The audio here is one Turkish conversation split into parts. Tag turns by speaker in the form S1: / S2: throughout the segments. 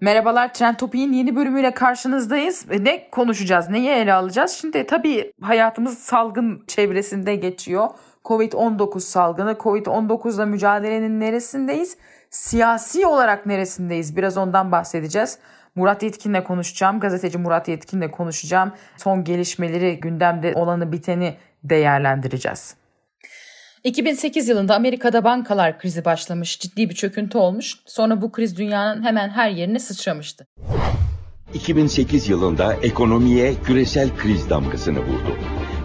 S1: Merhabalar Trend Topik'in yeni bölümüyle karşınızdayız. Ne konuşacağız, neyi ele alacağız? Şimdi tabii hayatımız salgın çevresinde geçiyor. Covid-19 salgını, Covid-19'la mücadelenin neresindeyiz? Siyasi olarak neresindeyiz? Biraz ondan bahsedeceğiz. Murat Yetkin'le konuşacağım. Gazeteci Murat Yetkin'le konuşacağım. Son gelişmeleri, gündemde olanı biteni değerlendireceğiz. 2008 yılında Amerika'da bankalar krizi başlamış, ciddi bir çöküntü olmuş. Sonra bu kriz dünyanın hemen her yerine sıçramıştı.
S2: 2008 yılında ekonomiye küresel kriz damgasını vurdu.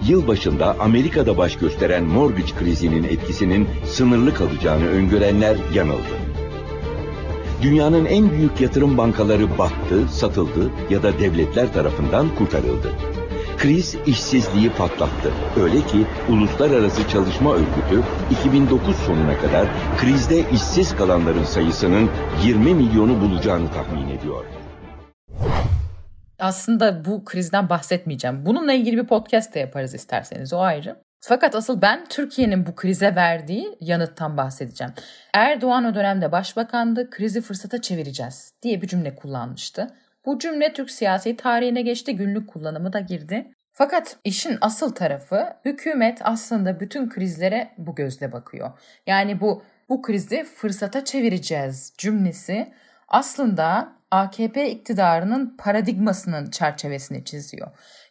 S2: Yıl başında Amerika'da baş gösteren mortgage krizinin etkisinin sınırlı kalacağını öngörenler yanıldı. Dünyanın en büyük yatırım bankaları battı, satıldı ya da devletler tarafından kurtarıldı. Kriz işsizliği patlattı. Öyle ki Uluslararası Çalışma Örgütü 2009 sonuna kadar krizde işsiz kalanların sayısının 20 milyonu bulacağını tahmin ediyor.
S1: Aslında bu krizden bahsetmeyeceğim. Bununla ilgili bir podcast da yaparız isterseniz o ayrı. Fakat asıl ben Türkiye'nin bu krize verdiği yanıttan bahsedeceğim. Erdoğan o dönemde başbakandı, krizi fırsata çevireceğiz diye bir cümle kullanmıştı. Bu cümle Türk siyasi tarihine geçti, günlük kullanımı da girdi. Fakat işin asıl tarafı hükümet aslında bütün krizlere bu gözle bakıyor. Yani bu bu krizi fırsata çevireceğiz cümlesi aslında AKP iktidarının paradigmasının çerçevesini çiziyor.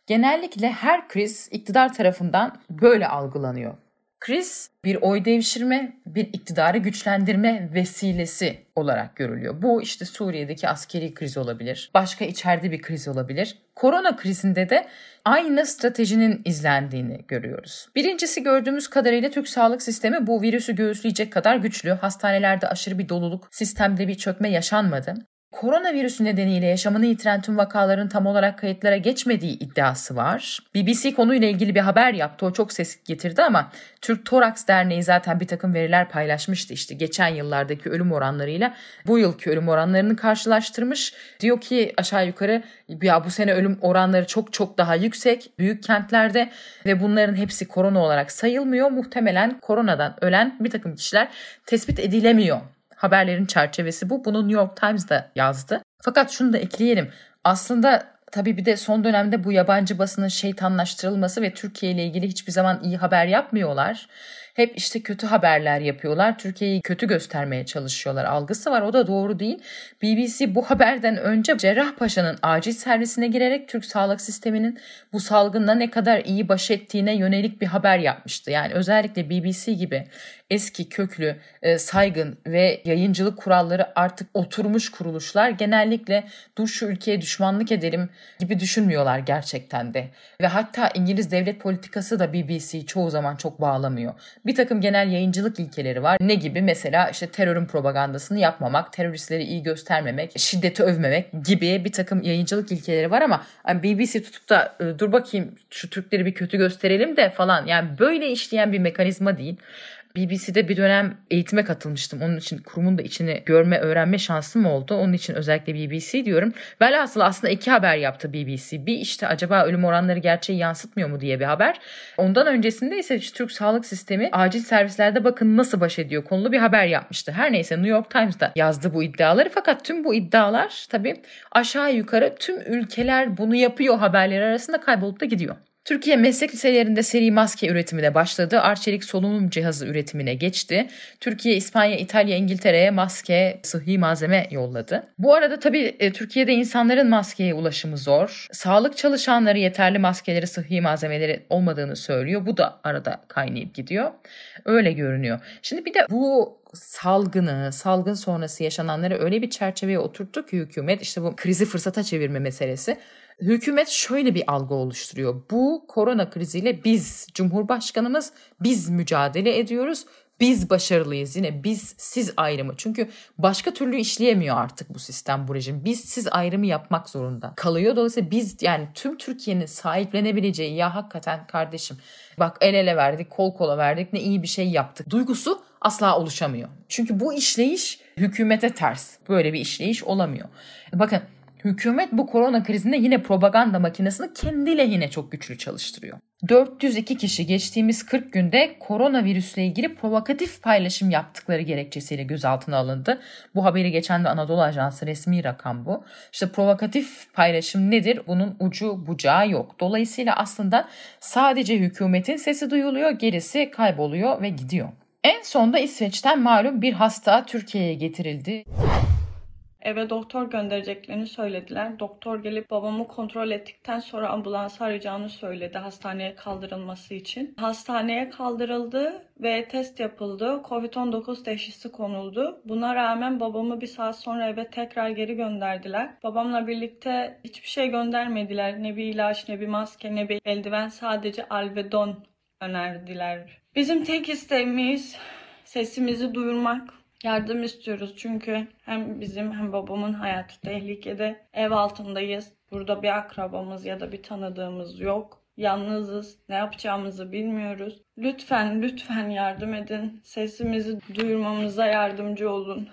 S1: Genellikle her kriz iktidar tarafından böyle algılanıyor. Kriz bir oy devşirme, bir iktidarı güçlendirme vesilesi olarak görülüyor. Bu işte Suriye'deki askeri kriz olabilir. Başka içeride bir kriz olabilir. Korona krizinde de aynı stratejinin izlendiğini görüyoruz. Birincisi gördüğümüz kadarıyla Türk sağlık sistemi bu virüsü göğüsleyecek kadar güçlü. Hastanelerde aşırı bir doluluk, sistemde bir çökme yaşanmadı koronavirüsü nedeniyle yaşamını yitiren tüm vakaların tam olarak kayıtlara geçmediği iddiası var. BBC konuyla ilgili bir haber yaptı. O çok ses getirdi ama Türk Toraks Derneği zaten bir takım veriler paylaşmıştı. İşte geçen yıllardaki ölüm oranlarıyla bu yılki ölüm oranlarını karşılaştırmış. Diyor ki aşağı yukarı ya bu sene ölüm oranları çok çok daha yüksek büyük kentlerde ve bunların hepsi korona olarak sayılmıyor. Muhtemelen koronadan ölen bir takım kişiler tespit edilemiyor haberlerin çerçevesi bu. Bunu New York Times da yazdı. Fakat şunu da ekleyelim. Aslında tabii bir de son dönemde bu yabancı basının şeytanlaştırılması ve Türkiye ile ilgili hiçbir zaman iyi haber yapmıyorlar hep işte kötü haberler yapıyorlar. Türkiye'yi kötü göstermeye çalışıyorlar algısı var. O da doğru değil. BBC bu haberden önce Cerrahpaşa'nın acil servisine girerek Türk sağlık sisteminin bu salgınla ne kadar iyi baş ettiğine yönelik bir haber yapmıştı. Yani özellikle BBC gibi eski köklü, e, saygın ve yayıncılık kuralları artık oturmuş kuruluşlar genellikle dur şu ülkeye düşmanlık edelim gibi düşünmüyorlar gerçekten de. Ve hatta İngiliz devlet politikası da BBC çoğu zaman çok bağlamıyor bir takım genel yayıncılık ilkeleri var. Ne gibi? Mesela işte terörün propagandasını yapmamak, teröristleri iyi göstermemek, şiddeti övmemek gibi bir takım yayıncılık ilkeleri var ama yani BBC tutup da e, dur bakayım şu Türkleri bir kötü gösterelim de falan yani böyle işleyen bir mekanizma değil. BBC'de bir dönem eğitime katılmıştım. Onun için kurumun da içini görme, öğrenme şansım oldu. Onun için özellikle BBC diyorum. Velhasıl aslında iki haber yaptı BBC. Bir işte acaba ölüm oranları gerçeği yansıtmıyor mu diye bir haber. Ondan öncesinde ise Türk sağlık sistemi acil servislerde bakın nasıl baş ediyor konulu bir haber yapmıştı. Her neyse New York Times'da yazdı bu iddiaları. Fakat tüm bu iddialar tabii aşağı yukarı tüm ülkeler bunu yapıyor haberleri arasında kaybolup da gidiyor. Türkiye meslek liselerinde seri maske üretimine başladı. Arçelik solunum cihazı üretimine geçti. Türkiye, İspanya, İtalya, İngiltere'ye maske, sıhhi malzeme yolladı. Bu arada tabii e, Türkiye'de insanların maskeye ulaşımı zor. Sağlık çalışanları yeterli maskeleri, sıhhi malzemeleri olmadığını söylüyor. Bu da arada kaynayıp gidiyor. Öyle görünüyor. Şimdi bir de bu salgını, salgın sonrası yaşananları öyle bir çerçeveye oturttu ki hükümet işte bu krizi fırsata çevirme meselesi hükümet şöyle bir algı oluşturuyor. Bu korona kriziyle biz, Cumhurbaşkanımız biz mücadele ediyoruz. Biz başarılıyız yine biz siz ayrımı. Çünkü başka türlü işleyemiyor artık bu sistem bu rejim. Biz siz ayrımı yapmak zorunda kalıyor. Dolayısıyla biz yani tüm Türkiye'nin sahiplenebileceği ya hakikaten kardeşim bak el ele verdik kol kola verdik ne iyi bir şey yaptık duygusu asla oluşamıyor. Çünkü bu işleyiş hükümete ters. Böyle bir işleyiş olamıyor. Bakın Hükümet bu korona krizinde yine propaganda makinesini kendi lehine çok güçlü çalıştırıyor. 402 kişi geçtiğimiz 40 günde koronavirüsle ilgili provokatif paylaşım yaptıkları gerekçesiyle gözaltına alındı. Bu haberi geçen de Anadolu Ajansı resmi rakam bu. İşte provokatif paylaşım nedir? Bunun ucu bucağı yok. Dolayısıyla aslında sadece hükümetin sesi duyuluyor, gerisi kayboluyor ve gidiyor. En sonda İsveç'ten malum bir hasta Türkiye'ye getirildi.
S3: Eve doktor göndereceklerini söylediler. Doktor gelip babamı kontrol ettikten sonra ambulans arayacağını söyledi hastaneye kaldırılması için. Hastaneye kaldırıldı ve test yapıldı. Covid-19 teşhisi konuldu. Buna rağmen babamı bir saat sonra eve tekrar geri gönderdiler. Babamla birlikte hiçbir şey göndermediler. Ne bir ilaç, ne bir maske, ne bir eldiven. Sadece alvedon önerdiler. Bizim tek isteğimiz sesimizi duyurmak, yardım istiyoruz çünkü hem bizim hem babamın hayatı tehlikede. Ev altındayız. Burada bir akrabamız ya da bir tanıdığımız yok. Yalnızız. Ne yapacağımızı bilmiyoruz. Lütfen lütfen yardım edin. Sesimizi duyurmamıza yardımcı olun.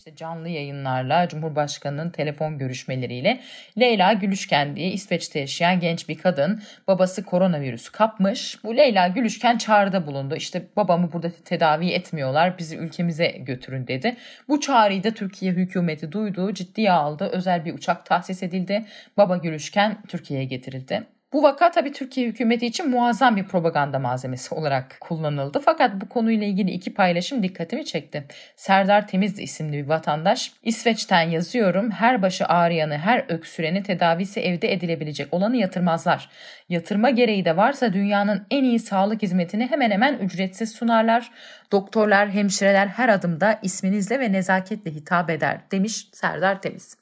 S1: İşte canlı yayınlarla Cumhurbaşkanı'nın telefon görüşmeleriyle Leyla Gülüşken diye İsveç'te yaşayan genç bir kadın babası koronavirüs kapmış. Bu Leyla Gülüşken çağrıda bulundu. İşte babamı burada tedavi etmiyorlar bizi ülkemize götürün dedi. Bu çağrıyı da Türkiye hükümeti duydu ciddiye aldı. Özel bir uçak tahsis edildi. Baba Gülüşken Türkiye'ye getirildi. Bu vaka tabii Türkiye hükümeti için muazzam bir propaganda malzemesi olarak kullanıldı. Fakat bu konuyla ilgili iki paylaşım dikkatimi çekti. Serdar Temiz isimli bir vatandaş İsveç'ten yazıyorum. Her başı ağrıyanı, her öksüreni tedavisi evde edilebilecek olanı yatırmazlar. Yatırma gereği de varsa dünyanın en iyi sağlık hizmetini hemen hemen ücretsiz sunarlar. Doktorlar, hemşireler her adımda isminizle ve nezaketle hitap eder demiş Serdar Temiz.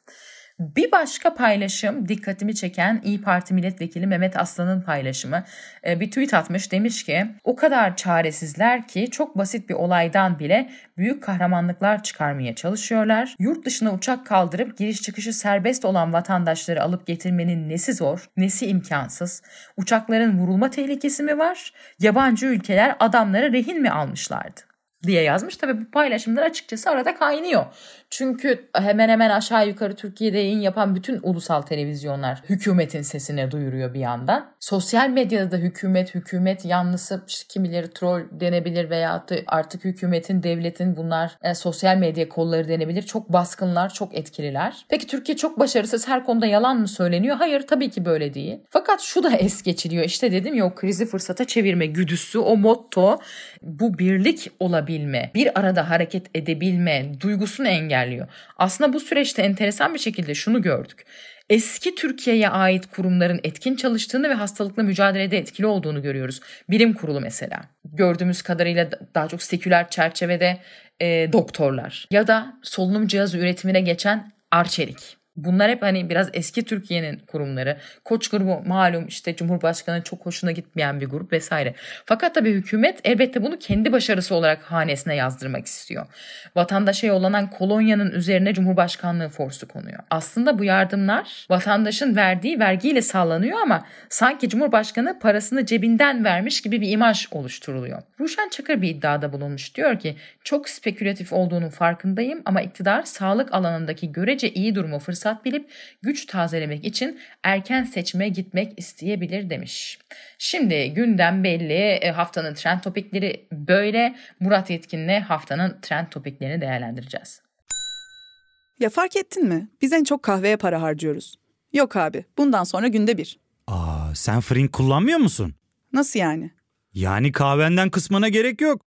S1: Bir başka paylaşım dikkatimi çeken İyi Parti milletvekili Mehmet Aslan'ın paylaşımı. Ee, bir tweet atmış demiş ki o kadar çaresizler ki çok basit bir olaydan bile büyük kahramanlıklar çıkarmaya çalışıyorlar. Yurt dışına uçak kaldırıp giriş çıkışı serbest olan vatandaşları alıp getirmenin nesi zor, nesi imkansız? Uçakların vurulma tehlikesi mi var? Yabancı ülkeler adamları rehin mi almışlardı? Diye yazmış. Tabii bu paylaşımlar açıkçası arada kaynıyor. Çünkü hemen hemen aşağı yukarı Türkiye'de yayın yapan bütün ulusal televizyonlar hükümetin sesine duyuruyor bir yandan. Sosyal medyada da hükümet, hükümet yanlısı kimileri troll denebilir veya artık hükümetin, devletin bunlar e, sosyal medya kolları denebilir. Çok baskınlar, çok etkililer. Peki Türkiye çok başarısız her konuda yalan mı söyleniyor? Hayır tabii ki böyle değil. Fakat şu da es geçiliyor. İşte dedim ya o krizi fırsata çevirme güdüsü, o motto bu birlik olabilme, bir arada hareket edebilme duygusunu engelliyor. Aslında bu süreçte enteresan bir şekilde şunu gördük. Eski Türkiye'ye ait kurumların etkin çalıştığını ve hastalıkla mücadelede etkili olduğunu görüyoruz. Bilim kurulu mesela. Gördüğümüz kadarıyla daha çok seküler çerçevede e, doktorlar ya da solunum cihazı üretimine geçen Arçelik. Bunlar hep hani biraz eski Türkiye'nin kurumları. Koç grubu malum işte Cumhurbaşkanı çok hoşuna gitmeyen bir grup vesaire. Fakat tabii hükümet elbette bunu kendi başarısı olarak hanesine yazdırmak istiyor. Vatandaşa yollanan kolonyanın üzerine Cumhurbaşkanlığı forsu konuyor. Aslında bu yardımlar vatandaşın verdiği vergiyle sağlanıyor ama sanki Cumhurbaşkanı parasını cebinden vermiş gibi bir imaj oluşturuluyor. Ruşen Çakır bir iddiada bulunmuş. Diyor ki çok spekülatif olduğunun farkındayım ama iktidar sağlık alanındaki görece iyi durumu fırsat fırsat bilip güç tazelemek için erken seçime gitmek isteyebilir demiş. Şimdi gündem belli. E, haftanın trend topikleri böyle. Murat Yetkin'le haftanın trend topiklerini değerlendireceğiz.
S4: Ya fark ettin mi? Biz en çok kahveye para harcıyoruz. Yok abi bundan sonra günde bir.
S5: Aa sen Frink kullanmıyor musun?
S4: Nasıl yani?
S5: Yani kahvenden kısmına gerek yok.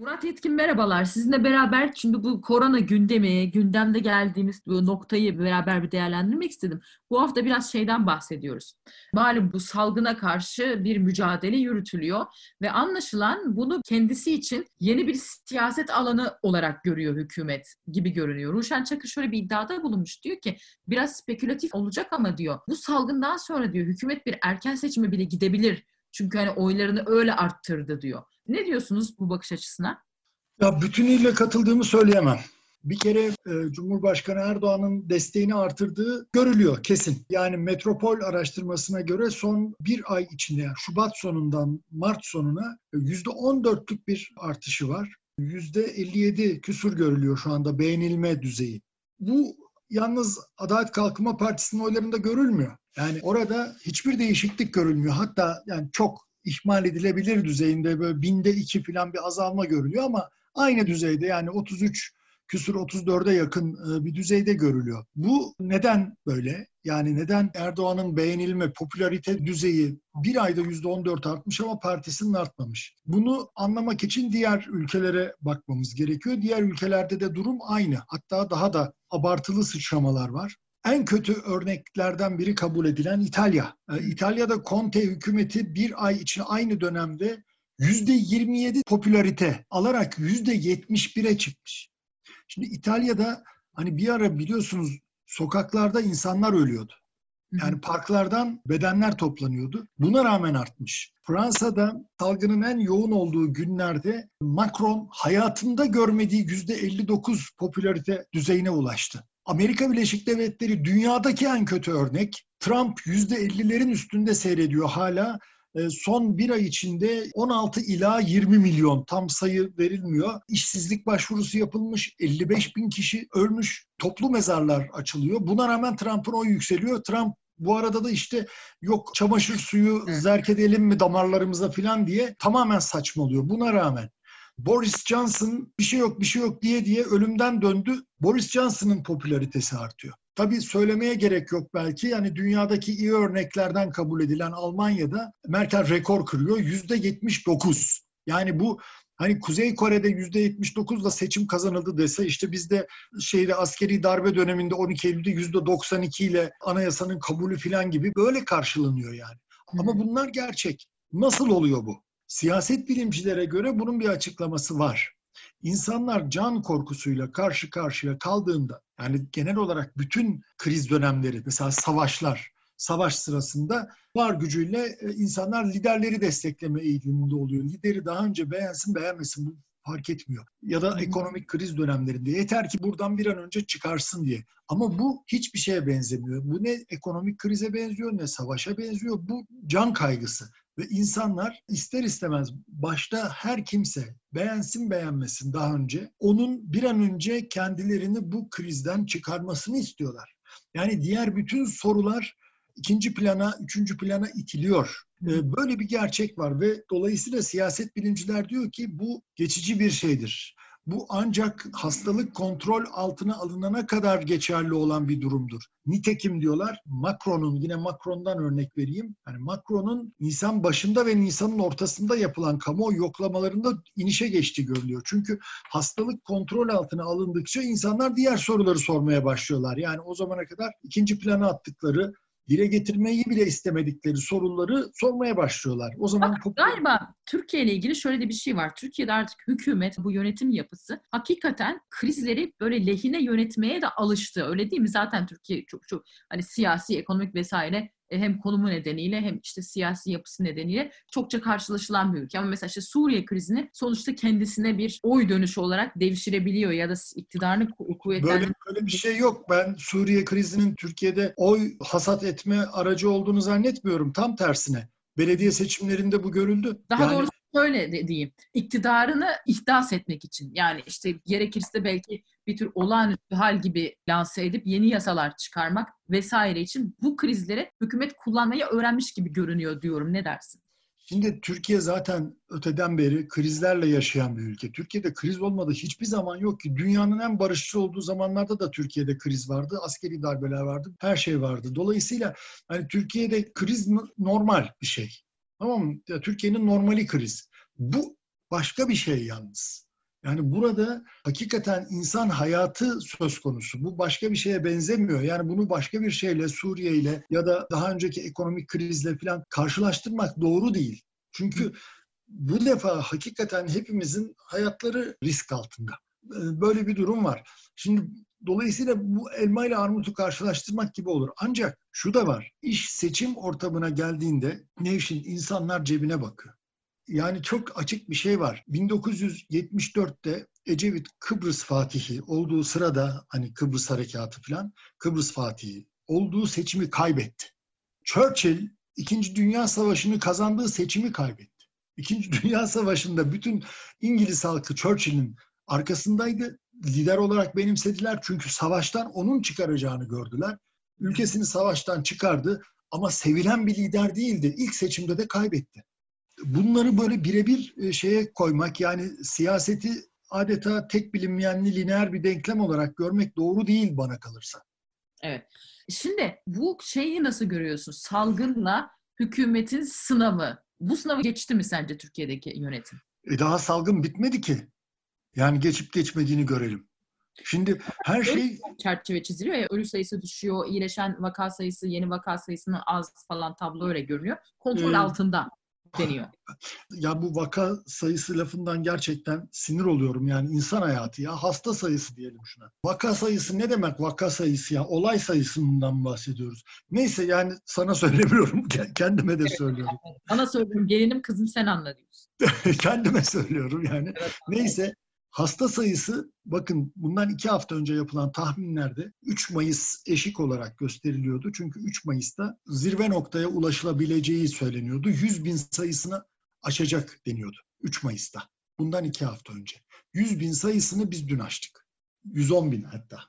S1: Murat Yetkin merhabalar. Sizinle beraber şimdi bu korona gündemi, gündemde geldiğimiz bu noktayı beraber bir değerlendirmek istedim. Bu hafta biraz şeyden bahsediyoruz. Malum bu salgına karşı bir mücadele yürütülüyor ve anlaşılan bunu kendisi için yeni bir siyaset alanı olarak görüyor hükümet gibi görünüyor. Ruşen Çakır şöyle bir iddiada bulunmuş. Diyor ki biraz spekülatif olacak ama diyor bu salgından sonra diyor hükümet bir erken seçime bile gidebilir. Çünkü hani oylarını öyle arttırdı diyor. Ne diyorsunuz bu bakış açısına?
S6: Ya bütünüyle katıldığımı söyleyemem. Bir kere e, Cumhurbaşkanı Erdoğan'ın desteğini artırdığı görülüyor kesin. Yani Metropol araştırmasına göre son bir ay içinde yani Şubat sonundan Mart sonuna %14'lük bir artışı var. %57 küsur görülüyor şu anda beğenilme düzeyi. Bu yalnız Adalet Kalkınma Partisi'nin oylarında görülmüyor. Yani orada hiçbir değişiklik görülmüyor. Hatta yani çok ihmal edilebilir düzeyinde böyle binde iki falan bir azalma görülüyor ama aynı düzeyde yani 33 küsur 34'e yakın e, bir düzeyde görülüyor. Bu neden böyle? Yani neden Erdoğan'ın beğenilme, popülarite düzeyi bir ayda %14 artmış ama partisinin artmamış? Bunu anlamak için diğer ülkelere bakmamız gerekiyor. Diğer ülkelerde de durum aynı. Hatta daha da abartılı sıçramalar var. En kötü örneklerden biri kabul edilen İtalya. E, İtalya'da Conte hükümeti bir ay için aynı dönemde %27 popülarite alarak %71'e çıkmış. Şimdi İtalya'da hani bir ara biliyorsunuz sokaklarda insanlar ölüyordu. Yani parklardan bedenler toplanıyordu. Buna rağmen artmış. Fransa'da salgının en yoğun olduğu günlerde Macron hayatında görmediği %59 popülarite düzeyine ulaştı. Amerika Birleşik Devletleri dünyadaki en kötü örnek. Trump %50'lerin üstünde seyrediyor hala. E, son bir ay içinde 16 ila 20 milyon tam sayı verilmiyor. İşsizlik başvurusu yapılmış, 55 bin kişi ölmüş, toplu mezarlar açılıyor. Buna rağmen Trump'ın oy yükseliyor. Trump bu arada da işte yok çamaşır suyu zerk edelim mi damarlarımıza falan diye tamamen saçmalıyor buna rağmen. Boris Johnson bir şey yok bir şey yok diye diye ölümden döndü. Boris Johnson'ın popülaritesi artıyor. Tabii söylemeye gerek yok belki. Yani dünyadaki iyi örneklerden kabul edilen Almanya'da Merkel rekor kırıyor. Yüzde 79. Yani bu hani Kuzey Kore'de yüzde 79'la seçim kazanıldı dese işte bizde şeyde askeri darbe döneminde 12 Eylül'de yüzde 92 ile anayasanın kabulü falan gibi böyle karşılanıyor yani. Ama bunlar gerçek. Nasıl oluyor bu? Siyaset bilimcilere göre bunun bir açıklaması var. İnsanlar can korkusuyla karşı karşıya kaldığında yani genel olarak bütün kriz dönemleri mesela savaşlar, savaş sırasında var gücüyle e, insanlar liderleri destekleme eğiliminde oluyor. Lideri daha önce beğensin beğenmesin fark etmiyor. Ya da ekonomik kriz dönemlerinde yeter ki buradan bir an önce çıkarsın diye. Ama bu hiçbir şeye benzemiyor. Bu ne ekonomik krize benziyor ne savaşa benziyor. Bu can kaygısı. Ve insanlar ister istemez başta her kimse beğensin beğenmesin daha önce onun bir an önce kendilerini bu krizden çıkarmasını istiyorlar. Yani diğer bütün sorular ikinci plana, üçüncü plana itiliyor. Böyle bir gerçek var ve dolayısıyla siyaset bilimciler diyor ki bu geçici bir şeydir. Bu ancak hastalık kontrol altına alınana kadar geçerli olan bir durumdur. Nitekim diyorlar Macron'un yine Macron'dan örnek vereyim. Yani Macron'un Nisan başında ve Nisan'ın ortasında yapılan kamuoyu yoklamalarında inişe geçti görülüyor. Çünkü hastalık kontrol altına alındıkça insanlar diğer soruları sormaya başlıyorlar. Yani o zamana kadar ikinci plana attıkları dile getirmeyi bile istemedikleri soruları sormaya başlıyorlar. O zaman
S1: Bak, galiba Türkiye ile ilgili şöyle de bir şey var. Türkiye'de artık hükümet, bu yönetim yapısı hakikaten krizleri böyle lehine yönetmeye de alıştı. Öyle değil mi? Zaten Türkiye çok çok hani siyasi, ekonomik vesaire hem konumu nedeniyle hem işte siyasi yapısı nedeniyle çokça karşılaşılan bir ülke. Ama mesela işte Suriye krizini sonuçta kendisine bir oy dönüşü olarak devşirebiliyor ya da iktidarını kuvvetlendirmek.
S6: Böyle, böyle bir şey yok. Ben Suriye krizinin Türkiye'de oy hasat etme aracı olduğunu zannetmiyorum. Tam tersine. Belediye seçimlerinde bu görüldü.
S1: Daha
S6: yani,
S1: doğrusu şöyle de diyeyim. İktidarını ihdas etmek için. Yani işte gerekirse belki bir tür olağanüstü hal gibi lanse edip yeni yasalar çıkarmak vesaire için bu krizleri hükümet kullanmayı öğrenmiş gibi görünüyor diyorum. Ne dersin?
S6: Şimdi Türkiye zaten öteden beri krizlerle yaşayan bir ülke. Türkiye'de kriz olmadı hiçbir zaman yok ki. Dünyanın en barışçı olduğu zamanlarda da Türkiye'de kriz vardı. Askeri darbeler vardı. Her şey vardı. Dolayısıyla hani Türkiye'de kriz normal bir şey. Tamam mı? Türkiye'nin normali kriz. Bu başka bir şey yalnız. Yani burada hakikaten insan hayatı söz konusu. Bu başka bir şeye benzemiyor. Yani bunu başka bir şeyle Suriye ile ya da daha önceki ekonomik krizle falan karşılaştırmak doğru değil. Çünkü bu defa hakikaten hepimizin hayatları risk altında. Ee, böyle bir durum var. Şimdi dolayısıyla bu elma ile armutu karşılaştırmak gibi olur. Ancak şu da var. İş seçim ortamına geldiğinde Nevşin insanlar cebine bakıyor yani çok açık bir şey var. 1974'te Ecevit Kıbrıs Fatihi olduğu sırada hani Kıbrıs Harekatı falan Kıbrıs Fatihi olduğu seçimi kaybetti. Churchill İkinci Dünya Savaşı'nı kazandığı seçimi kaybetti. İkinci Dünya Savaşı'nda bütün İngiliz halkı Churchill'in arkasındaydı. Lider olarak benimsediler çünkü savaştan onun çıkaracağını gördüler. Ülkesini savaştan çıkardı ama sevilen bir lider değildi. İlk seçimde de kaybetti bunları böyle birebir e, şeye koymak yani siyaseti adeta tek bilinmeyenli lineer bir denklem olarak görmek doğru değil bana kalırsa.
S1: Evet. Şimdi bu şeyi nasıl görüyorsun? Salgınla hükümetin sınavı. Bu sınavı geçti mi sence Türkiye'deki yönetim?
S6: E daha salgın bitmedi ki. Yani geçip geçmediğini görelim. Şimdi her şey
S1: çerçeve çiziliyor ya ölü sayısı düşüyor, iyileşen vaka sayısı, yeni vaka sayısının az falan tablo öyle görünüyor. Kontrol ee, altında deniyor.
S6: Ya bu vaka sayısı lafından gerçekten sinir oluyorum. Yani insan hayatı ya hasta sayısı diyelim şuna. Vaka sayısı ne demek vaka sayısı ya? Olay sayısından bahsediyoruz. Neyse yani sana söylemiyorum. Kendime de söylüyorum.
S1: Bana söylüyorum. Gelinim kızım sen anla
S6: Kendime söylüyorum yani. Neyse Hasta sayısı bakın bundan iki hafta önce yapılan tahminlerde 3 Mayıs eşik olarak gösteriliyordu. Çünkü 3 Mayıs'ta zirve noktaya ulaşılabileceği söyleniyordu. 100 bin sayısını aşacak deniyordu 3 Mayıs'ta. Bundan iki hafta önce. 100 bin sayısını biz dün açtık. 110 bin hatta.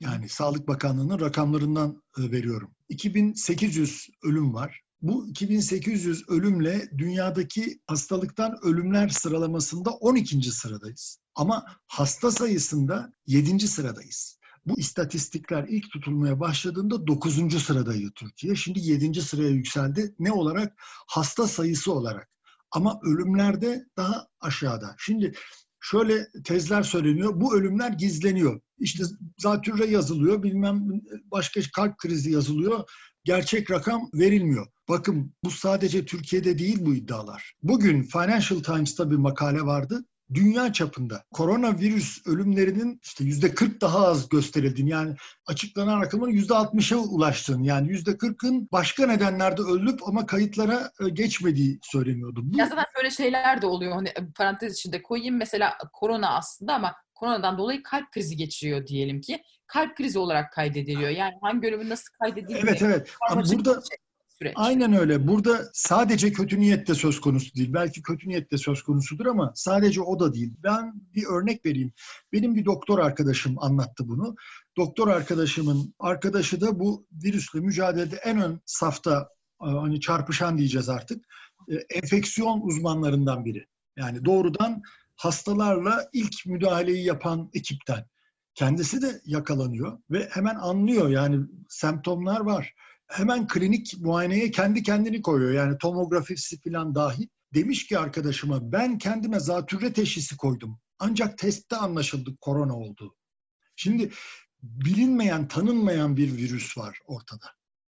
S6: Yani Sağlık Bakanlığı'nın rakamlarından e, veriyorum. 2800 ölüm var. Bu 2800 ölümle dünyadaki hastalıktan ölümler sıralamasında 12. sıradayız. Ama hasta sayısında 7. sıradayız. Bu istatistikler ilk tutulmaya başladığında 9. sıradaydı Türkiye. Şimdi 7. sıraya yükseldi. Ne olarak? Hasta sayısı olarak. Ama ölümlerde daha aşağıda. Şimdi şöyle tezler söyleniyor. Bu ölümler gizleniyor. İşte zatürre yazılıyor, bilmem başka kalp krizi yazılıyor. Gerçek rakam verilmiyor. Bakın bu sadece Türkiye'de değil bu iddialar. Bugün Financial Times'ta bir makale vardı dünya çapında koronavirüs ölümlerinin işte yüzde 40 daha az gösterildiğini yani açıklanan rakamın yüzde 60'a ulaştığını yani yüzde 40'ın başka nedenlerde öldürüp ama kayıtlara e, geçmediği söyleniyordu.
S1: Bu... Ya zaten böyle şeyler de oluyor. Hani parantez içinde koyayım mesela korona aslında ama koronadan dolayı kalp krizi geçiriyor diyelim ki. Kalp krizi olarak kaydediliyor. Yani hangi ölümün nasıl kaydedildiği.
S6: Evet evet. Ama burada şey süreç. Aynen öyle. Burada sadece kötü niyette söz konusu değil. Belki kötü niyette söz konusudur ama sadece o da değil. Ben bir örnek vereyim. Benim bir doktor arkadaşım anlattı bunu. Doktor arkadaşımın arkadaşı da bu virüsle mücadelede en ön safta e, hani çarpışan diyeceğiz artık. E, enfeksiyon uzmanlarından biri. Yani doğrudan hastalarla ilk müdahaleyi yapan ekipten. Kendisi de yakalanıyor ve hemen anlıyor yani semptomlar var hemen klinik muayeneye kendi kendini koyuyor. Yani tomografisi falan dahil. Demiş ki arkadaşıma ben kendime zatürre teşhisi koydum. Ancak testte anlaşıldı korona olduğu. Şimdi bilinmeyen, tanınmayan bir virüs var ortada.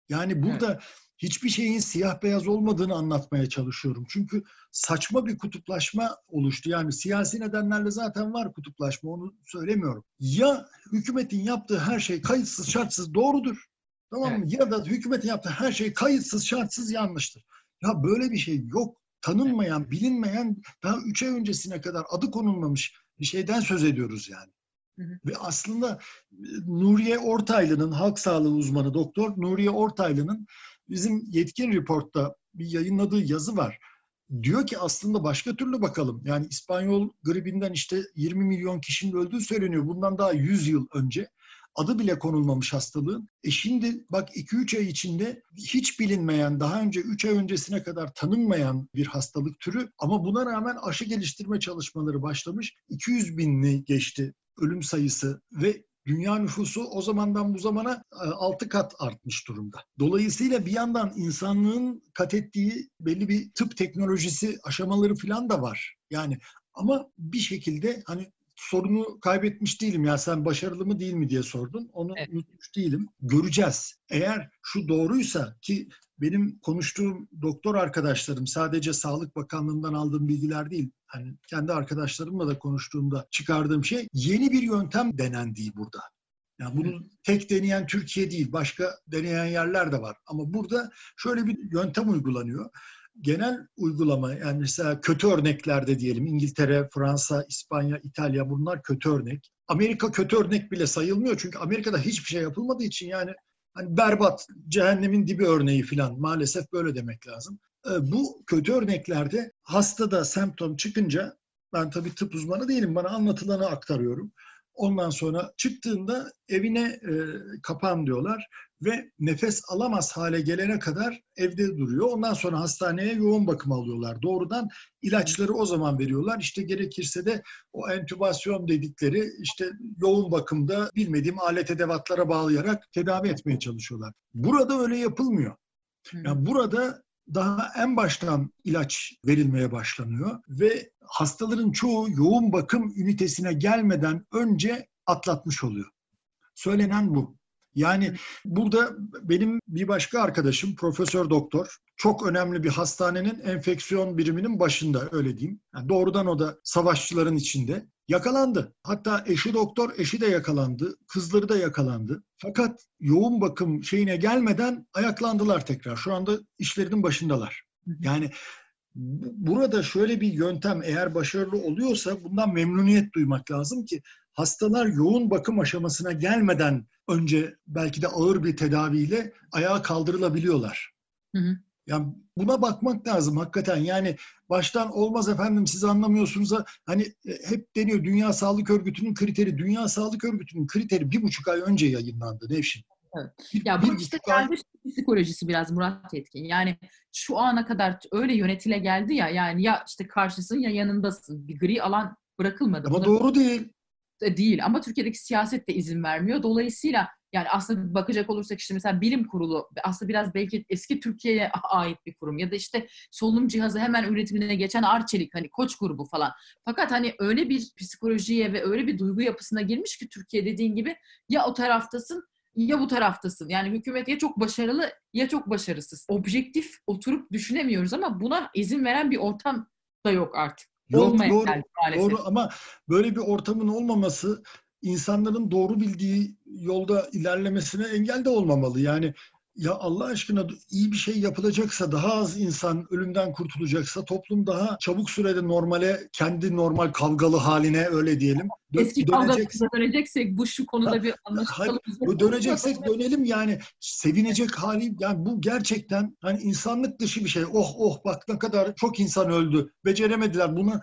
S6: Yani burada hiçbir şeyin siyah beyaz olmadığını anlatmaya çalışıyorum. Çünkü saçma bir kutuplaşma oluştu. Yani siyasi nedenlerle zaten var kutuplaşma onu söylemiyorum. Ya hükümetin yaptığı her şey kayıtsız şartsız doğrudur. Tamam mı? Ya da hükümetin yaptığı her şey kayıtsız şartsız yanlıştır. Ya böyle bir şey yok. Tanınmayan, bilinmeyen daha üç ay öncesine kadar adı konulmamış bir şeyden söz ediyoruz yani.
S1: Hı hı.
S6: Ve aslında e, Nuriye Ortaylı'nın halk sağlığı uzmanı doktor Nuriye Ortaylı'nın bizim yetkin reportta bir yayınladığı yazı var. Diyor ki aslında başka türlü bakalım. Yani İspanyol gribinden işte 20 milyon kişinin öldüğü söyleniyor. Bundan daha 100 yıl önce. Adı bile konulmamış hastalığın. E şimdi bak 2-3 ay içinde hiç bilinmeyen, daha önce 3 ay öncesine kadar tanınmayan bir hastalık türü ama buna rağmen aşı geliştirme çalışmaları başlamış. 200 binli geçti ölüm sayısı ve dünya nüfusu o zamandan bu zamana 6 kat artmış durumda. Dolayısıyla bir yandan insanlığın kat ettiği belli bir tıp teknolojisi aşamaları falan da var. Yani ama bir şekilde hani sorunu kaybetmiş değilim ya sen başarılı mı değil mi diye sordun. Onu
S1: Evet.
S6: unutmuş değilim. Göreceğiz. Eğer şu doğruysa ki benim konuştuğum doktor arkadaşlarım sadece Sağlık Bakanlığı'ndan aldığım bilgiler değil. Hani kendi arkadaşlarımla da konuştuğumda çıkardığım şey yeni bir yöntem denendiği burada. Yani bunu tek deneyen Türkiye değil, başka deneyen yerler de var. Ama burada şöyle bir yöntem uygulanıyor. Genel uygulama yani mesela kötü örneklerde diyelim İngiltere, Fransa, İspanya, İtalya bunlar kötü örnek. Amerika kötü örnek bile sayılmıyor çünkü Amerika'da hiçbir şey yapılmadığı için yani hani berbat, cehennemin dibi örneği falan maalesef böyle demek lazım. Ee, Bu kötü örneklerde hastada semptom çıkınca ben tabii tıp uzmanı değilim bana anlatılanı aktarıyorum. Ondan sonra çıktığında evine e, kapan diyorlar ve nefes alamaz hale gelene kadar evde duruyor. Ondan sonra hastaneye yoğun bakım alıyorlar. Doğrudan ilaçları o zaman veriyorlar. İşte gerekirse de o entübasyon dedikleri işte yoğun bakımda bilmediğim alet edevatlara bağlayarak tedavi etmeye çalışıyorlar. Burada öyle yapılmıyor. Yani burada daha en baştan ilaç verilmeye başlanıyor ve hastaların çoğu yoğun bakım ünitesine gelmeden önce atlatmış oluyor. Söylenen bu. Yani burada benim bir başka arkadaşım profesör doktor çok önemli bir hastanenin enfeksiyon biriminin başında öyle diyeyim. Yani doğrudan o da savaşçıların içinde yakalandı. Hatta eşi doktor, eşi de yakalandı. Kızları da yakalandı. Fakat yoğun bakım şeyine gelmeden ayaklandılar tekrar. Şu anda işlerinin başındalar. Yani bu- burada şöyle bir yöntem eğer başarılı oluyorsa bundan memnuniyet duymak lazım ki hastalar yoğun bakım aşamasına gelmeden önce belki de ağır bir tedaviyle ayağa kaldırılabiliyorlar.
S1: Hı hı.
S6: Yani buna bakmak lazım hakikaten. Yani baştan olmaz efendim siz anlamıyorsunuz. Hani e, hep deniyor Dünya Sağlık Örgütü'nün kriteri. Dünya Sağlık Örgütü'nün kriteri bir buçuk ay önce yayınlandı Nevşin.
S1: Evet.
S6: Bir-
S1: Ya bu işte
S6: ay-
S1: kendi psikolojisi biraz Murat Yetkin. Yani şu ana kadar öyle yönetile geldi ya yani ya işte karşısın ya yanındasın. Bir gri alan bırakılmadı.
S6: Ama
S1: Buna
S6: doğru değil.
S1: De değil ama Türkiye'deki siyaset de izin vermiyor. Dolayısıyla yani aslında bakacak olursak işte mesela bilim kurulu aslında biraz belki eski Türkiye'ye ait bir kurum ya da işte solunum cihazı hemen üretimine geçen Arçelik hani koç grubu falan. Fakat hani öyle bir psikolojiye ve öyle bir duygu yapısına girmiş ki Türkiye dediğin gibi ya o taraftasın ya bu taraftasın. Yani hükümet ya çok başarılı ya çok başarısız. Objektif oturup düşünemiyoruz ama buna izin veren bir ortam da yok artık.
S6: Yok, doğru,
S1: maalesef.
S6: Doğru ama böyle bir ortamın olmaması insanların doğru bildiği yolda ilerlemesine engel de olmamalı. Yani ya Allah aşkına iyi bir şey yapılacaksa, daha az insan ölümden kurtulacaksa, toplum daha çabuk sürede normale, kendi normal kavgalı haline öyle diyelim. dö-
S1: Eski
S6: dönecekse-
S1: kavgamıza döneceksek bu şu konuda bir
S6: Hayır,
S1: anlaşalım.
S6: bu döneceksek dönelim yani sevinecek hali yani bu gerçekten hani insanlık dışı bir şey. Oh oh bak ne kadar çok insan öldü. Beceremediler buna.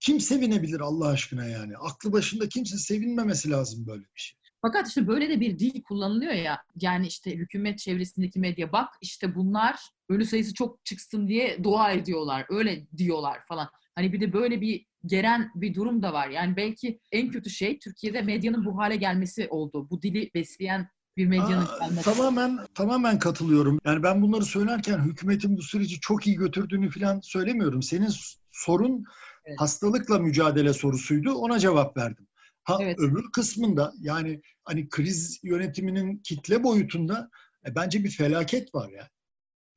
S6: Kim sevinebilir Allah aşkına yani? Aklı başında kimse sevinmemesi lazım böyle bir şey.
S1: Fakat işte böyle de bir dil kullanılıyor ya. Yani işte hükümet çevresindeki medya bak işte bunlar ölü sayısı çok çıksın diye dua ediyorlar. Öyle diyorlar falan. Hani bir de böyle bir geren bir durum da var. Yani belki en kötü şey Türkiye'de medyanın bu hale gelmesi oldu. Bu dili besleyen bir medyanın
S6: Aa,
S1: gelmesi.
S6: tamamen tamamen katılıyorum. Yani ben bunları söylerken hükümetin bu süreci çok iyi götürdüğünü falan söylemiyorum. Senin sorun
S1: Evet.
S6: hastalıkla mücadele sorusuydu. Ona cevap verdim. Ha
S1: Evet.
S6: öbür kısmında yani hani kriz yönetiminin kitle boyutunda E, bence bir felaket var ya.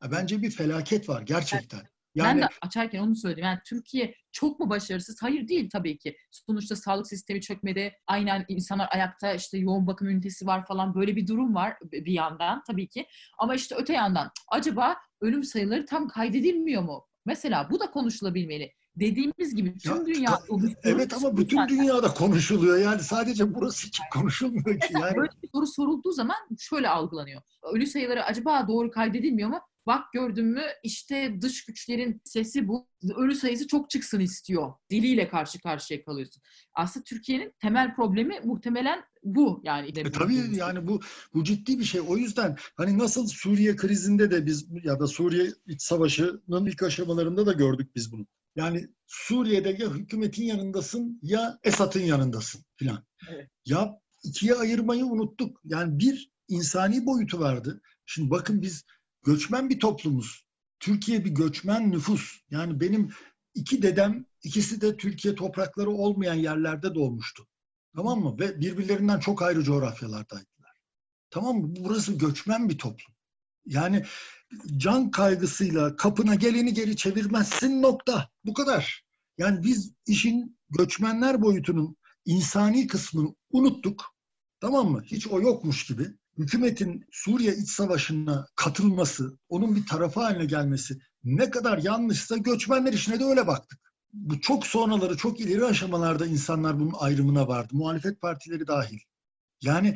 S6: E, bence bir felaket var gerçekten.
S1: Yani, ben de açarken onu söyledim. Yani Türkiye çok mu başarısız? Hayır değil tabii ki. Sonuçta sağlık sistemi çökmede aynen insanlar ayakta işte yoğun bakım ünitesi var falan böyle bir durum var bir yandan tabii ki. Ama işte öte yandan acaba ölüm sayıları tam kaydedilmiyor mu? Mesela bu da konuşulabilmeli. Dediğimiz gibi tüm
S6: Ya,
S1: dünya...
S6: evet ama bütün
S1: zaten.
S6: dünyada konuşuluyor. Yani sadece burası için konuşulmuyor ki. Yani
S1: böyle bir soru sorulduğu zaman şöyle algılanıyor. Ölü sayıları acaba doğru kaydedilmiyor mu? Bak gördün mü işte dış güçlerin sesi bu. Ölü sayısı çok çıksın istiyor. Diliyle karşı karşıya kalıyorsun. Aslında Türkiye'nin temel problemi muhtemelen bu. Yani
S6: E tabii yani bu bu ciddi bir şey. O yüzden hani nasıl Suriye krizinde de biz ya da Suriye iç savaşının ilk aşamalarında da gördük biz bunu. Yani Suriye'de ya hükümetin yanındasın ya Esad'ın yanındasın filan.
S1: Evet.
S6: Ya ikiye ayırmayı unuttuk. Yani bir insani boyutu vardı. Şimdi bakın biz göçmen bir toplumuz. Türkiye bir göçmen nüfus. Yani benim iki dedem ikisi de Türkiye toprakları olmayan yerlerde doğmuştu. Tamam mı? Ve birbirlerinden çok ayrı coğrafyalardaydılar. Tamam mı? Burası göçmen bir toplum. Yani can kaygısıyla kapına geleni geri çevirmezsin nokta. Bu kadar. Yani biz işin göçmenler boyutunun insani kısmını unuttuk. Tamam mı? Hiç o yokmuş gibi. Hükümetin Suriye iç savaşına katılması, onun bir tarafı haline gelmesi ne kadar yanlışsa göçmenler işine de öyle baktık. Bu çok sonraları, çok ileri aşamalarda insanlar bunun ayrımına vardı. Muhalefet partileri dahil. Yani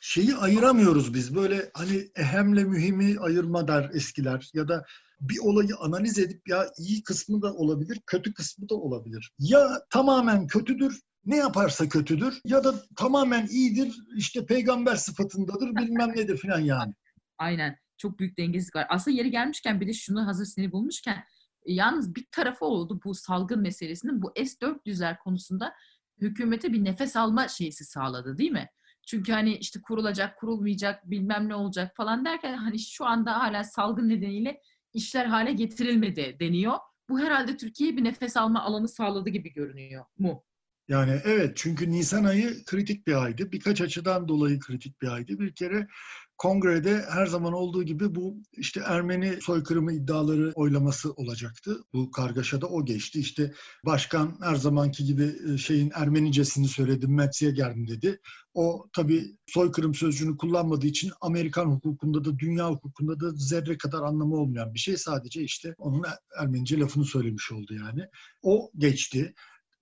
S6: şeyi ayıramıyoruz biz. Böyle hani ehemle mühimi ayırma der eskiler ya da bir olayı analiz edip ya iyi kısmı da olabilir, kötü kısmı da olabilir. Ya tamamen kötüdür, ne yaparsa kötüdür ya da tamamen iyidir, işte peygamber sıfatındadır, bilmem nedir filan yani.
S1: Aynen. Çok büyük dengesizlik var. Aslında yeri gelmişken bir de şunu hazır seni bulmuşken e, yalnız bir tarafı oldu bu salgın meselesinin bu S-400'ler konusunda hükümete bir nefes alma şeysi sağladı değil mi? Çünkü hani işte kurulacak, kurulmayacak, bilmem ne olacak falan derken hani şu anda hala salgın nedeniyle işler hale getirilmedi deniyor. Bu herhalde Türkiye'ye bir nefes alma alanı sağladı gibi görünüyor mu?
S6: Yani evet çünkü Nisan ayı kritik bir aydı. Birkaç açıdan dolayı kritik bir aydı. Bir kere kongrede her zaman olduğu gibi bu işte Ermeni soykırımı iddiaları oylaması olacaktı. Bu kargaşada o geçti. İşte başkan her zamanki gibi e, şeyin Ermenicesini söyledi, Metsiye geldim dedi. O tabii soykırım sözcüğünü kullanmadığı için Amerikan hukukunda da dünya hukukunda da zerre kadar anlamı olmayan bir şey. Sadece işte onun Ermenice lafını söylemiş oldu yani. O geçti.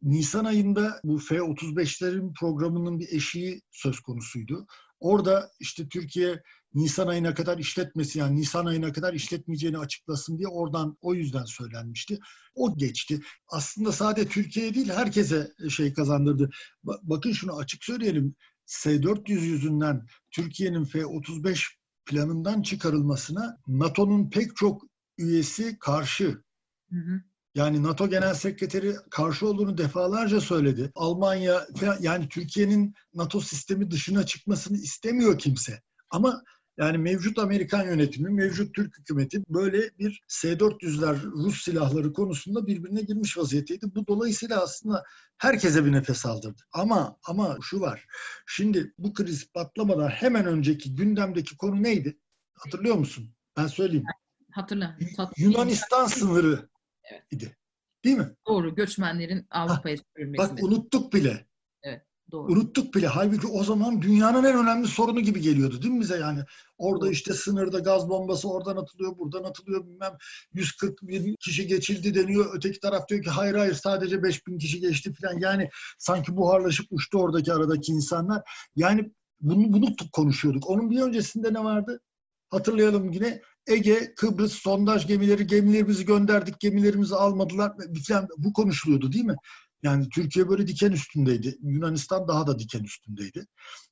S6: Nisan ayında bu F-35'lerin programının bir eşiği söz konusuydu. Orada işte Türkiye Nisan ayına kadar işletmesi yani Nisan ayına kadar işletmeyeceğini açıklasın diye oradan o yüzden söylenmişti. O geçti. Aslında sadece Türkiye değil herkese şey kazandırdı. Bakın şunu açık söyleyelim. S-400 yüzünden Türkiye'nin F-35 planından çıkarılmasına NATO'nun pek çok üyesi karşı.
S1: Hı hı.
S6: Yani NATO Genel Sekreteri karşı olduğunu defalarca söyledi. Almanya yani Türkiye'nin NATO sistemi dışına çıkmasını istemiyor kimse. Ama yani mevcut Amerikan yönetimi, mevcut Türk hükümeti böyle bir S-400'ler Rus silahları konusunda birbirine girmiş vaziyetteydi. Bu dolayısıyla aslında herkese bir nefes aldırdı. Ama ama şu var. Şimdi bu kriz patlamadan hemen önceki gündemdeki konu neydi? Hatırlıyor musun? Ben söyleyeyim.
S1: Hatırla.
S6: Yunanistan sınırı
S1: Evet.
S6: idi. Değil mi?
S1: Doğru. Göçmenlerin Avrupa'ya sürülmesi.
S6: Bak unuttuk bile.
S1: Doğru.
S6: Unuttuk bile. Halbuki o zaman dünyanın en önemli sorunu gibi geliyordu değil mi bize yani? Orada işte sınırda gaz bombası oradan atılıyor, buradan atılıyor bilmem 140 bin kişi geçildi deniyor. Öteki taraf diyor ki hayır hayır sadece 5 bin kişi geçti falan. Yani sanki buharlaşıp uçtu oradaki aradaki insanlar. Yani bunu, bunu konuşuyorduk. Onun bir öncesinde ne vardı? Hatırlayalım yine Ege, Kıbrıs sondaj gemileri, gemilerimizi gönderdik, gemilerimizi almadılar. Falan, bu konuşuluyordu değil mi? Yani Türkiye böyle diken üstündeydi. Yunanistan daha da diken üstündeydi.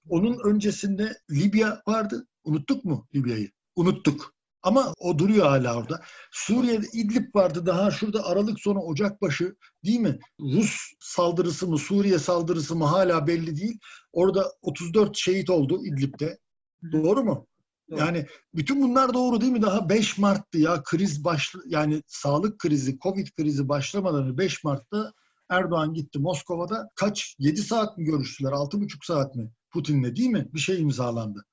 S6: Onun öncesinde Libya vardı. Unuttuk mu Libya'yı? Unuttuk. Ama o duruyor hala orada. Suriye'de İdlib vardı daha şurada Aralık sonu Ocak başı değil mi? Rus saldırısı mı Suriye saldırısı mı hala belli değil. Orada 34 şehit oldu İdlib'de. Doğru mu?
S1: Doğru.
S6: Yani bütün bunlar doğru değil mi? Daha 5 Mart'tı ya kriz başlı yani sağlık krizi, Covid krizi başlamadan 5 Mart'ta Erdoğan gitti Moskova'da kaç 7 saat mi görüştüler 6,5 saat mi Putin'le değil mi? Bir şey imzalandı.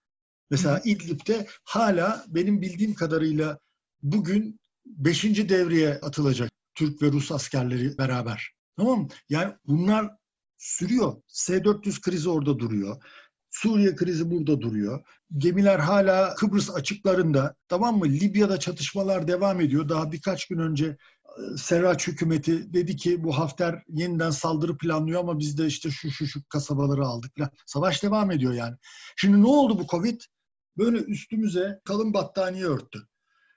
S6: Mesela İdlib'de hala benim bildiğim kadarıyla bugün 5. devreye atılacak Türk ve Rus askerleri beraber. Tamam mı? Yani bunlar sürüyor. S-400 krizi orada duruyor. Suriye krizi burada duruyor. Gemiler hala Kıbrıs açıklarında. Tamam mı? Libya'da çatışmalar devam ediyor. Daha birkaç gün önce e, Serraç hükümeti dedi ki bu Hafter yeniden saldırı planlıyor ama biz de işte şu şu şu kasabaları aldık. Savaş devam ediyor yani. Şimdi ne oldu bu Covid? Böyle üstümüze kalın battaniye örttü.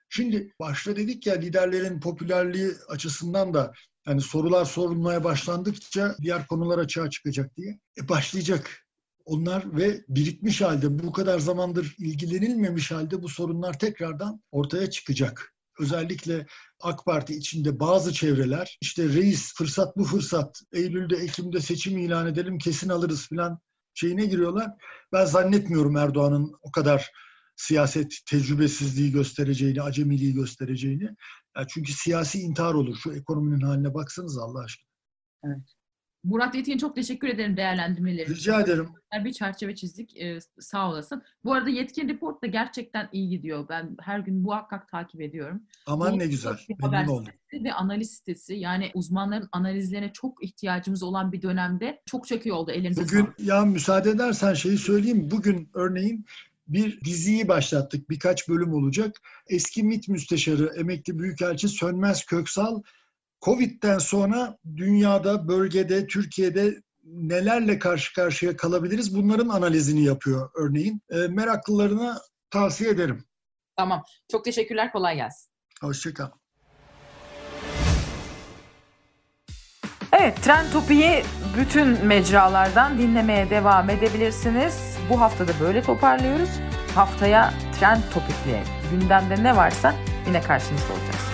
S6: Şimdi başta dedik ya liderlerin popülerliği açısından da yani sorular sorulmaya başlandıkça diğer konular açığa çıkacak diye. E başlayacak. Onlar ve birikmiş halde bu kadar zamandır ilgilenilmemiş halde bu sorunlar tekrardan ortaya çıkacak. Özellikle AK Parti içinde bazı çevreler işte reis fırsat bu fırsat Eylül'de Ekim'de seçim ilan edelim kesin alırız falan şeyine giriyorlar. Ben zannetmiyorum Erdoğan'ın o kadar siyaset tecrübesizliği göstereceğini, acemiliği göstereceğini. Yani çünkü siyasi intihar olur. Şu ekonominin haline baksanız Allah aşkına.
S1: Evet. Murat Yetkin çok teşekkür ederim değerlendirmeleri
S6: Rica ederim.
S1: Bir çerçeve çizdik. Ee, sağ olasın. Bu arada Yetkin Report da gerçekten iyi gidiyor. Ben her gün muhakkak takip ediyorum.
S6: Aman ne güzel. Memnun oldum.
S1: Ve analiz sitesi. Yani uzmanların analizlerine çok ihtiyacımız olan bir dönemde çok çok iyi oldu. Elinize
S6: Bugün
S1: sağlık.
S6: ya müsaade edersen şeyi söyleyeyim. Bugün örneğin bir diziyi başlattık. Birkaç bölüm olacak. Eski MİT Müsteşarı, emekli Büyükelçi Sönmez Köksal, Covid'den sonra dünyada, bölgede, Türkiye'de nelerle karşı karşıya kalabiliriz? Bunların analizini yapıyor örneğin. E, meraklılarına tavsiye ederim.
S1: Tamam. Çok teşekkürler. Kolay gelsin.
S6: Hoşçakal.
S1: Evet, Trend Topi'yi bütün mecralardan dinlemeye devam edebilirsiniz. Bu hafta da böyle toparlıyoruz. Haftaya Trend Topik'le gündemde ne varsa yine karşınızda olacağız.